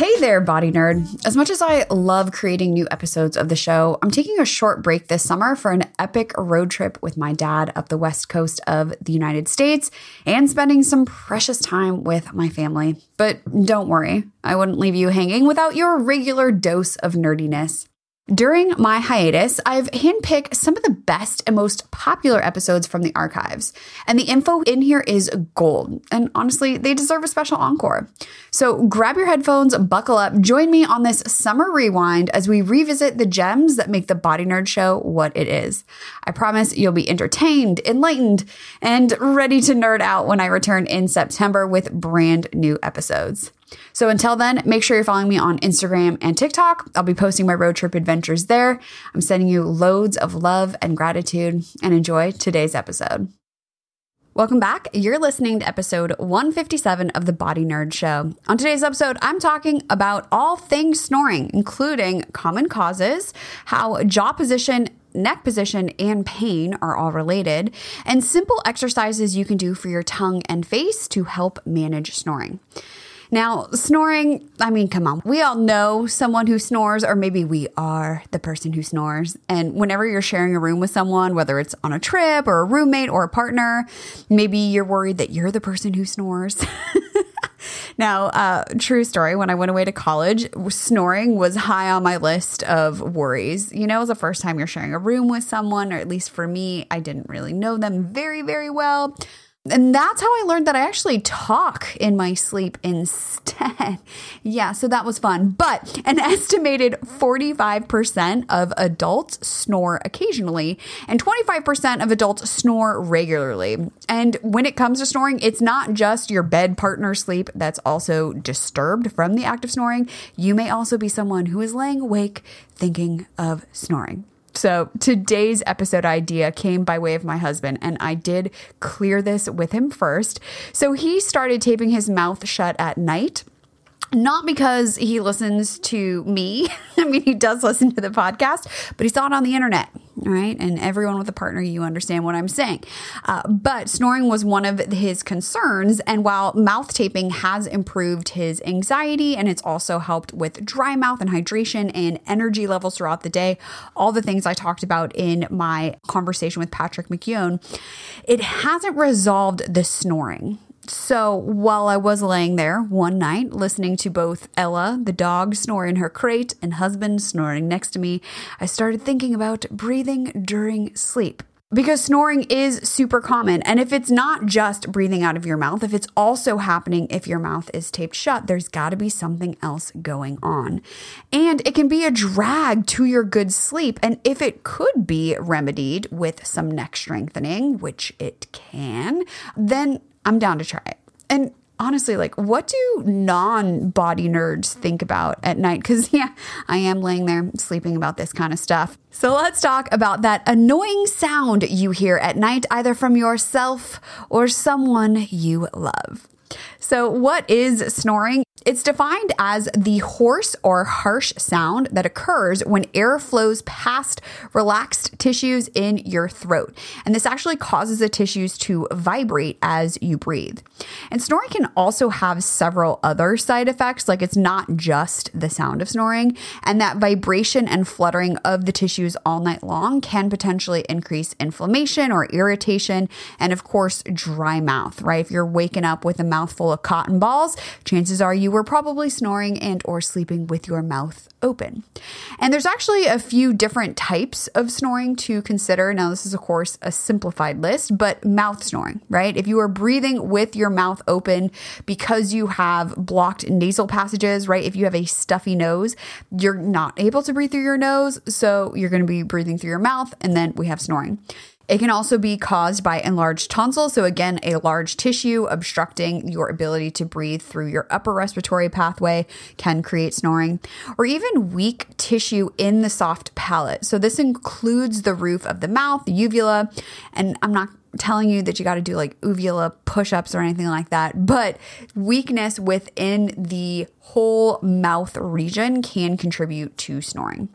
Hey there, body nerd. As much as I love creating new episodes of the show, I'm taking a short break this summer for an epic road trip with my dad up the west coast of the United States and spending some precious time with my family. But don't worry, I wouldn't leave you hanging without your regular dose of nerdiness. During my hiatus, I've handpicked some of the best and most popular episodes from the archives. And the info in here is gold. And honestly, they deserve a special encore. So grab your headphones, buckle up, join me on this summer rewind as we revisit the gems that make the Body Nerd Show what it is. I promise you'll be entertained, enlightened, and ready to nerd out when I return in September with brand new episodes. So until then, make sure you're following me on Instagram and TikTok. I'll be posting my road trip adventures there. I'm sending you loads of love and gratitude and enjoy today's episode. Welcome back. You're listening to episode 157 of the Body Nerd Show. On today's episode, I'm talking about all things snoring, including common causes, how jaw position neck position and pain are all related, and simple exercises you can do for your tongue and face to help manage snoring. Now, snoring, I mean, come on. We all know someone who snores, or maybe we are the person who snores. And whenever you're sharing a room with someone, whether it's on a trip or a roommate or a partner, maybe you're worried that you're the person who snores. Now, uh, true story, when I went away to college, snoring was high on my list of worries. You know, it was the first time you're sharing a room with someone, or at least for me, I didn't really know them very, very well. And that's how I learned that I actually talk in my sleep instead. yeah, so that was fun. But an estimated 45% of adults snore occasionally, and 25% of adults snore regularly. And when it comes to snoring, it's not just your bed partner sleep that's also disturbed from the act of snoring. You may also be someone who is laying awake thinking of snoring. So today's episode idea came by way of my husband, and I did clear this with him first. So he started taping his mouth shut at night not because he listens to me. I mean, he does listen to the podcast, but he saw it on the internet, right? And everyone with a partner, you understand what I'm saying. Uh, but snoring was one of his concerns. And while mouth taping has improved his anxiety and it's also helped with dry mouth and hydration and energy levels throughout the day, all the things I talked about in my conversation with Patrick McKeown, it hasn't resolved the snoring. So while I was laying there one night listening to both Ella, the dog, snore in her crate and husband snoring next to me, I started thinking about breathing during sleep. Because snoring is super common. And if it's not just breathing out of your mouth, if it's also happening if your mouth is taped shut, there's got to be something else going on. And it can be a drag to your good sleep. And if it could be remedied with some neck strengthening, which it can, then I'm down to try it. And honestly, like, what do non body nerds think about at night? Because, yeah, I am laying there sleeping about this kind of stuff. So let's talk about that annoying sound you hear at night, either from yourself or someone you love. So, what is snoring? It's defined as the hoarse or harsh sound that occurs when air flows past relaxed tissues in your throat. And this actually causes the tissues to vibrate as you breathe. And snoring can also have several other side effects, like it's not just the sound of snoring, and that vibration and fluttering of the tissues all night long can potentially increase inflammation or irritation, and of course, dry mouth, right? If you're waking up with a mouthful of cotton balls, chances are you were probably snoring and or sleeping with your mouth open. And there's actually a few different types of snoring to consider. Now, this is of course a simplified list, but mouth snoring, right? If you are breathing with your mouth open because you have blocked nasal passages, right? If you have a stuffy nose, you're not able to breathe through your nose, so you're going to be breathing through your mouth and then we have snoring. It can also be caused by enlarged tonsils. So, again, a large tissue obstructing your ability to breathe through your upper respiratory pathway can create snoring, or even weak tissue in the soft palate. So, this includes the roof of the mouth, the uvula, and I'm not telling you that you got to do like uvula push ups or anything like that, but weakness within the whole mouth region can contribute to snoring.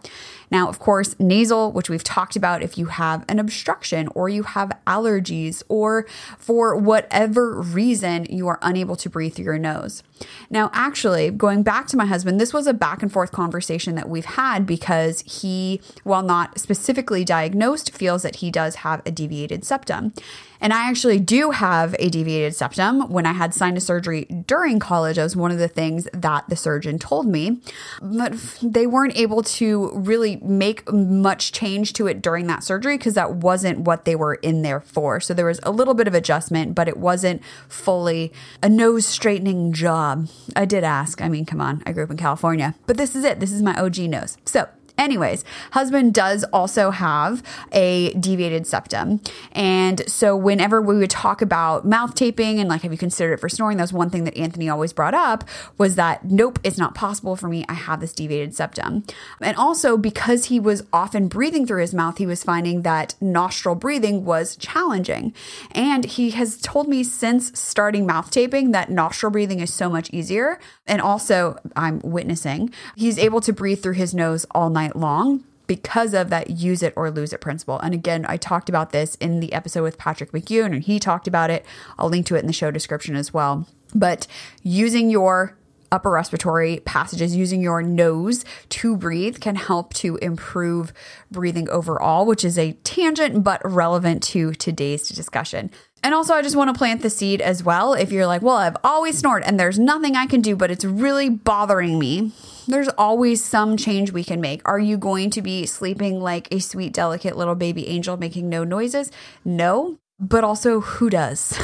Now, of course, nasal, which we've talked about if you have an obstruction or you have allergies or for whatever reason you are unable to breathe through your nose. Now, actually, going back to my husband, this was a back and forth conversation that we've had because he, while not specifically diagnosed, feels that he does have a deviated septum. And I actually do have a deviated septum. When I had sinus surgery during college, that was one of the things that the surgeon told me. But they weren't able to really make much change to it during that surgery because that wasn't what they were in there for. So there was a little bit of adjustment, but it wasn't fully a nose straightening job. I did ask. I mean, come on, I grew up in California, but this is it. This is my OG nose. So Anyways, husband does also have a deviated septum. And so whenever we would talk about mouth taping and like have you considered it for snoring, that's one thing that Anthony always brought up was that nope, it's not possible for me. I have this deviated septum. And also because he was often breathing through his mouth, he was finding that nostril breathing was challenging. And he has told me since starting mouth taping that nostril breathing is so much easier. And also, I'm witnessing, he's able to breathe through his nose all night long because of that use it or lose it principle. And again, I talked about this in the episode with Patrick McKeown, and he talked about it. I'll link to it in the show description as well. But using your upper respiratory passages, using your nose to breathe can help to improve breathing overall, which is a tangent but relevant to today's discussion. And also, I just want to plant the seed as well. If you're like, well, I've always snored and there's nothing I can do, but it's really bothering me, there's always some change we can make. Are you going to be sleeping like a sweet, delicate little baby angel making no noises? No. But also, who does?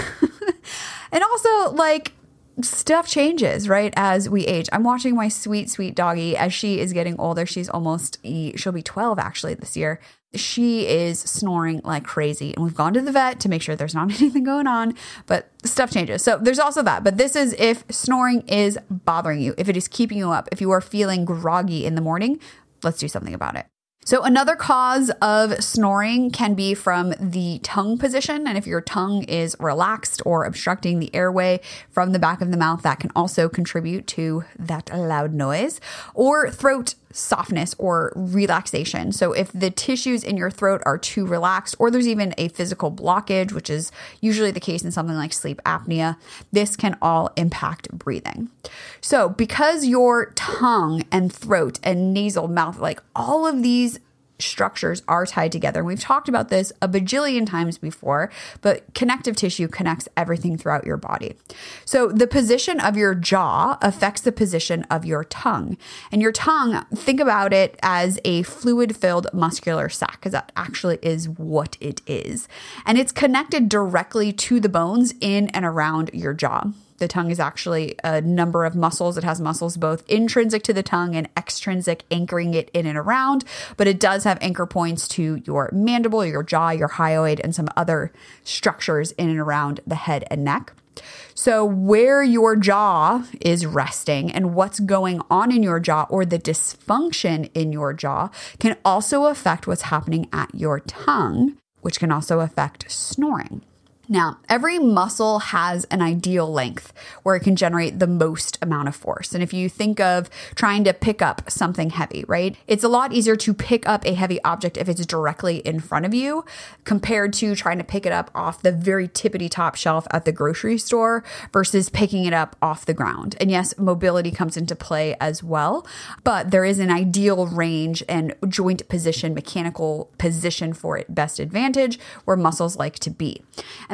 and also, like, stuff changes, right? As we age. I'm watching my sweet, sweet doggy as she is getting older. She's almost, she'll be 12 actually this year she is snoring like crazy. And we've gone to the vet to make sure there's not anything going on, but stuff changes. So there's also that. But this is if snoring is bothering you, if it is keeping you up, if you are feeling groggy in the morning, let's do something about it. So, another cause of snoring can be from the tongue position. And if your tongue is relaxed or obstructing the airway from the back of the mouth, that can also contribute to that loud noise. Or throat softness or relaxation. So, if the tissues in your throat are too relaxed, or there's even a physical blockage, which is usually the case in something like sleep apnea, this can all impact breathing. So, because your tongue and throat and nasal mouth, like all of these structures are tied together. And we've talked about this a bajillion times before, but connective tissue connects everything throughout your body. So the position of your jaw affects the position of your tongue. And your tongue, think about it as a fluid filled muscular sac, because that actually is what it is. And it's connected directly to the bones in and around your jaw. The tongue is actually a number of muscles. It has muscles both intrinsic to the tongue and extrinsic, anchoring it in and around, but it does have anchor points to your mandible, your jaw, your hyoid, and some other structures in and around the head and neck. So, where your jaw is resting and what's going on in your jaw or the dysfunction in your jaw can also affect what's happening at your tongue, which can also affect snoring. Now, every muscle has an ideal length where it can generate the most amount of force. And if you think of trying to pick up something heavy, right? It's a lot easier to pick up a heavy object if it's directly in front of you compared to trying to pick it up off the very tippity top shelf at the grocery store versus picking it up off the ground. And yes, mobility comes into play as well, but there is an ideal range and joint position, mechanical position for it best advantage where muscles like to be.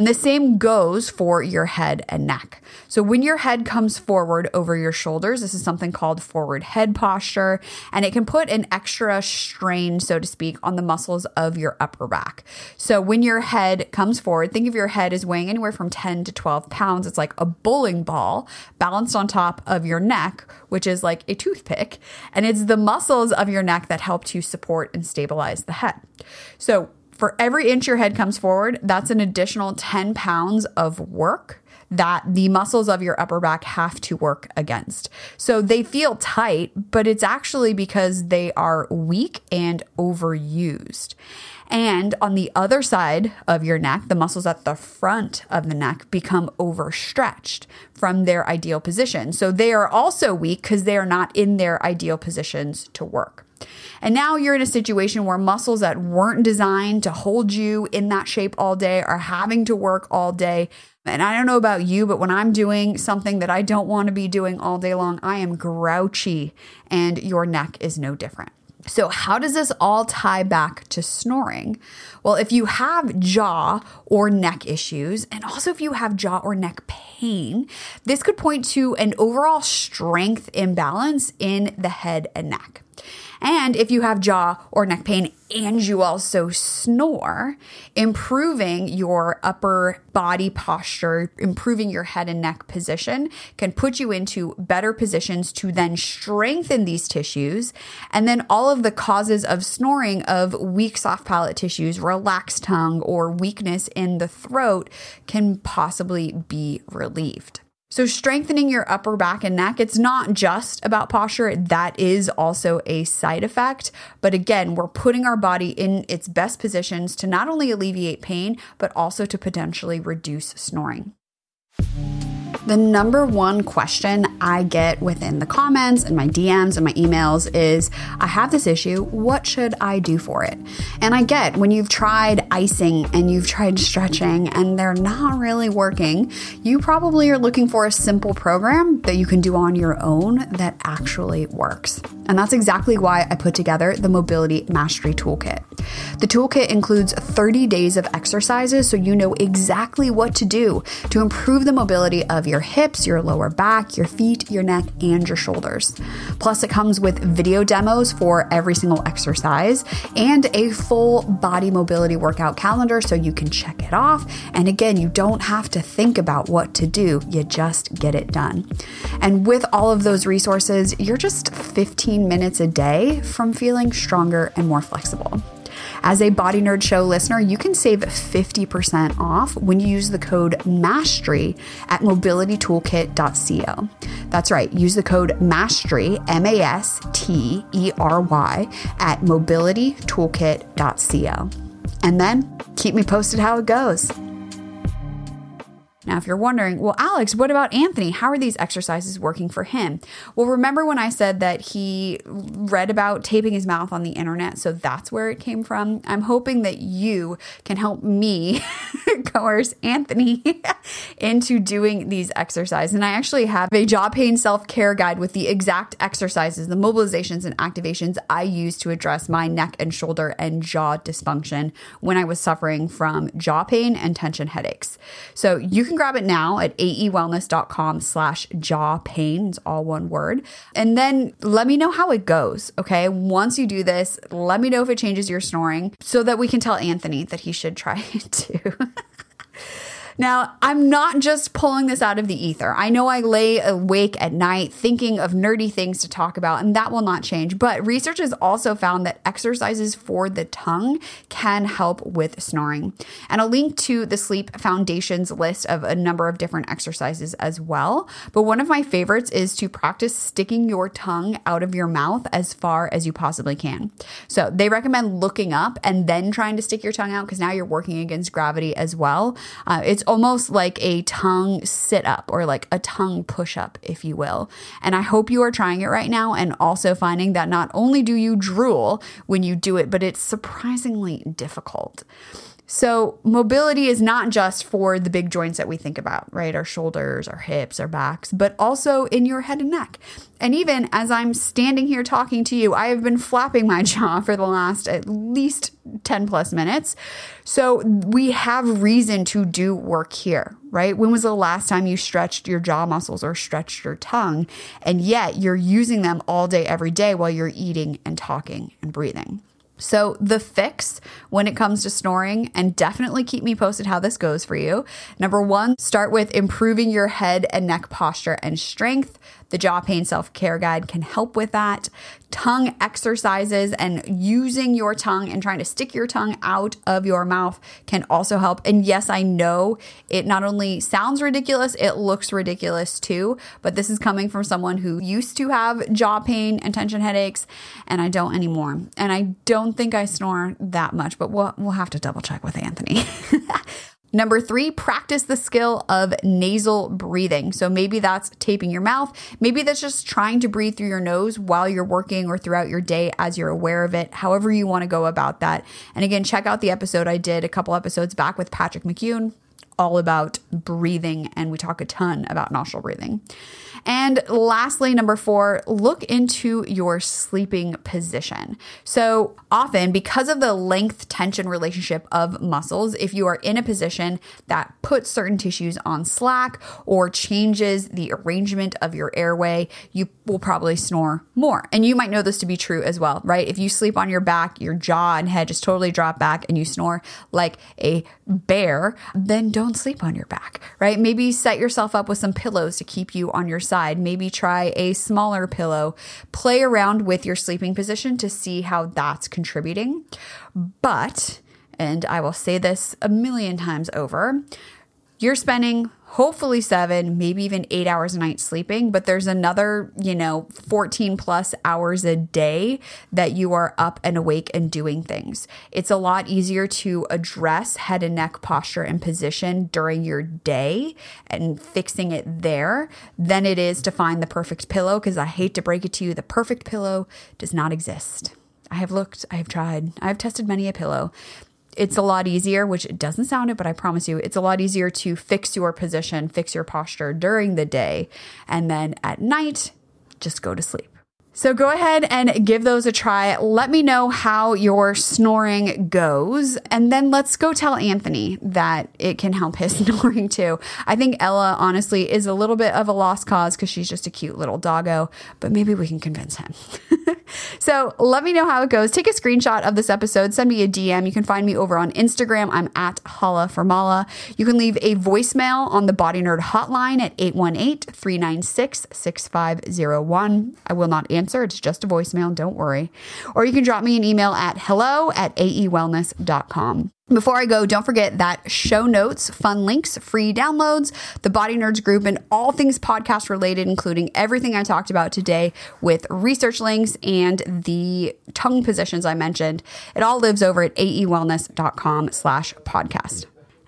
The same goes for your head and neck. So when your head comes forward over your shoulders, this is something called forward head posture, and it can put an extra strain, so to speak, on the muscles of your upper back. So when your head comes forward, think of your head as weighing anywhere from 10 to 12 pounds. It's like a bowling ball balanced on top of your neck, which is like a toothpick. And it's the muscles of your neck that help to support and stabilize the head. So For every inch your head comes forward, that's an additional 10 pounds of work that the muscles of your upper back have to work against. So they feel tight, but it's actually because they are weak and overused. And on the other side of your neck, the muscles at the front of the neck become overstretched from their ideal position. So they are also weak because they are not in their ideal positions to work. And now you're in a situation where muscles that weren't designed to hold you in that shape all day are having to work all day. And I don't know about you, but when I'm doing something that I don't want to be doing all day long, I am grouchy, and your neck is no different. So, how does this all tie back to snoring? Well, if you have jaw or neck issues, and also if you have jaw or neck pain, this could point to an overall strength imbalance in the head and neck. And if you have jaw or neck pain and you also snore, improving your upper body posture, improving your head and neck position can put you into better positions to then strengthen these tissues. And then all of the causes of snoring of weak soft palate tissues, relaxed tongue, or weakness in the throat can possibly be relieved. So, strengthening your upper back and neck, it's not just about posture. That is also a side effect. But again, we're putting our body in its best positions to not only alleviate pain, but also to potentially reduce snoring. The number one question I get within the comments and my DMs and my emails is I have this issue. What should I do for it? And I get when you've tried icing and you've tried stretching and they're not really working, you probably are looking for a simple program that you can do on your own that actually works. And that's exactly why I put together the Mobility Mastery Toolkit. The toolkit includes 30 days of exercises so you know exactly what to do to improve the mobility of your hips, your lower back, your feet, your neck, and your shoulders. Plus, it comes with video demos for every single exercise and a full body mobility workout calendar so you can check it off. And again, you don't have to think about what to do, you just get it done. And with all of those resources, you're just 15 15 minutes a day from feeling stronger and more flexible. As a Body Nerd Show listener, you can save 50% off when you use the code MASTERY at mobilitytoolkit.co. That's right, use the code MASTERY, M A S T E R Y, at mobilitytoolkit.co. And then keep me posted how it goes. Now, if you're wondering, well, Alex, what about Anthony? How are these exercises working for him? Well, remember when I said that he read about taping his mouth on the internet? So that's where it came from. I'm hoping that you can help me coerce Anthony into doing these exercises. And I actually have a jaw pain self care guide with the exact exercises, the mobilizations and activations I use to address my neck and shoulder and jaw dysfunction when I was suffering from jaw pain and tension headaches. So you can grab it now at aewellness.com slash jaw pain. It's all one word. And then let me know how it goes. Okay. Once you do this, let me know if it changes your snoring so that we can tell Anthony that he should try it too. Now, I'm not just pulling this out of the ether. I know I lay awake at night thinking of nerdy things to talk about, and that will not change. But research has also found that exercises for the tongue can help with snoring. And I'll link to the Sleep Foundation's list of a number of different exercises as well. But one of my favorites is to practice sticking your tongue out of your mouth as far as you possibly can. So they recommend looking up and then trying to stick your tongue out because now you're working against gravity as well. Uh, it's almost like a tongue sit up or like a tongue push up, if you will. And I hope you are trying it right now and also finding that not only do you drool when you do it, but it's surprisingly difficult. So, mobility is not just for the big joints that we think about, right? Our shoulders, our hips, our backs, but also in your head and neck. And even as I'm standing here talking to you, I have been flapping my jaw for the last at least 10 plus minutes. So, we have reason to do work here, right? When was the last time you stretched your jaw muscles or stretched your tongue? And yet you're using them all day, every day while you're eating and talking and breathing. So, the fix when it comes to snoring, and definitely keep me posted how this goes for you. Number one, start with improving your head and neck posture and strength. The Jaw Pain Self Care Guide can help with that. Tongue exercises and using your tongue and trying to stick your tongue out of your mouth can also help. And yes, I know it not only sounds ridiculous, it looks ridiculous too. But this is coming from someone who used to have jaw pain and tension headaches, and I don't anymore. And I don't think I snore that much, but we'll, we'll have to double check with Anthony. Number three, practice the skill of nasal breathing. So maybe that's taping your mouth. Maybe that's just trying to breathe through your nose while you're working or throughout your day as you're aware of it, however you want to go about that. And again, check out the episode I did a couple episodes back with Patrick McKeown all about breathing, and we talk a ton about nostril breathing. And lastly, number four, look into your sleeping position. So often, because of the length tension relationship of muscles, if you are in a position that puts certain tissues on slack or changes the arrangement of your airway, you will probably snore more. And you might know this to be true as well, right? If you sleep on your back, your jaw and head just totally drop back and you snore like a bear, then don't sleep on your back, right? Maybe set yourself up with some pillows to keep you on your side. Maybe try a smaller pillow. Play around with your sleeping position to see how that's contributing. But, and I will say this a million times over, you're spending hopefully seven, maybe even eight hours a night sleeping, but there's another, you know, 14 plus hours a day that you are up and awake and doing things. It's a lot easier to address head and neck posture and position during your day and fixing it there than it is to find the perfect pillow. Because I hate to break it to you, the perfect pillow does not exist. I have looked, I have tried, I have tested many a pillow it's a lot easier, which it doesn't sound it, but I promise you, it's a lot easier to fix your position, fix your posture during the day. And then at night, just go to sleep. So go ahead and give those a try. Let me know how your snoring goes. And then let's go tell Anthony that it can help his snoring too. I think Ella, honestly, is a little bit of a lost cause because she's just a cute little doggo, but maybe we can convince him. so let me know how it goes. Take a screenshot of this episode, send me a DM. You can find me over on Instagram. I'm at Hala for Mala. You can leave a voicemail on the Body Nerd hotline at 818 396 6501. I will not answer answer. It's just a voicemail, don't worry. Or you can drop me an email at hello at aewellness.com. Before I go, don't forget that show notes, fun links, free downloads, the Body Nerds group, and all things podcast related, including everything I talked about today with research links and the tongue positions I mentioned. It all lives over at aewellness.com slash podcast.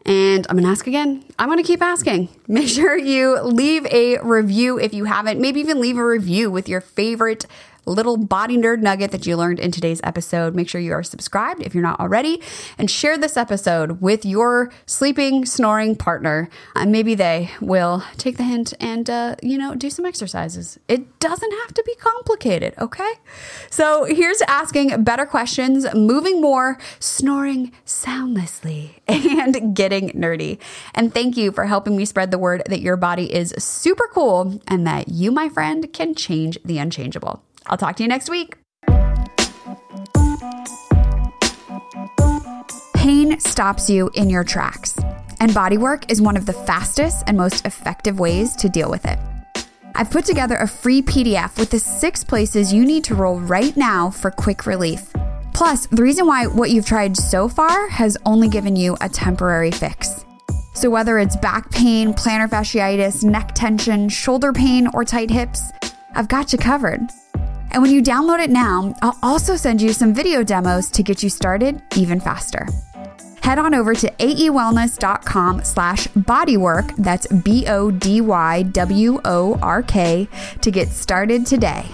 And I'm going to ask again. I'm going to keep asking. Make sure you leave a review if you haven't. Maybe even leave a review with your favorite little body nerd nugget that you learned in today's episode. Make sure you are subscribed if you're not already and share this episode with your sleeping, snoring partner. And maybe they will take the hint and, uh, you know, do some exercises. It doesn't have to be complicated, okay? So here's asking better questions, moving more, snoring soundlessly, and getting nerdy. And thank you for helping me spread the word that your body is super cool and that you, my friend, can change the unchangeable. I'll talk to you next week. Pain stops you in your tracks, and bodywork is one of the fastest and most effective ways to deal with it. I've put together a free PDF with the six places you need to roll right now for quick relief. Plus, the reason why what you've tried so far has only given you a temporary fix. So, whether it's back pain, plantar fasciitis, neck tension, shoulder pain, or tight hips, I've got you covered. And when you download it now, I'll also send you some video demos to get you started even faster. Head on over to aewellness.com slash bodywork, that's B-O-D-Y-W-O-R-K, to get started today.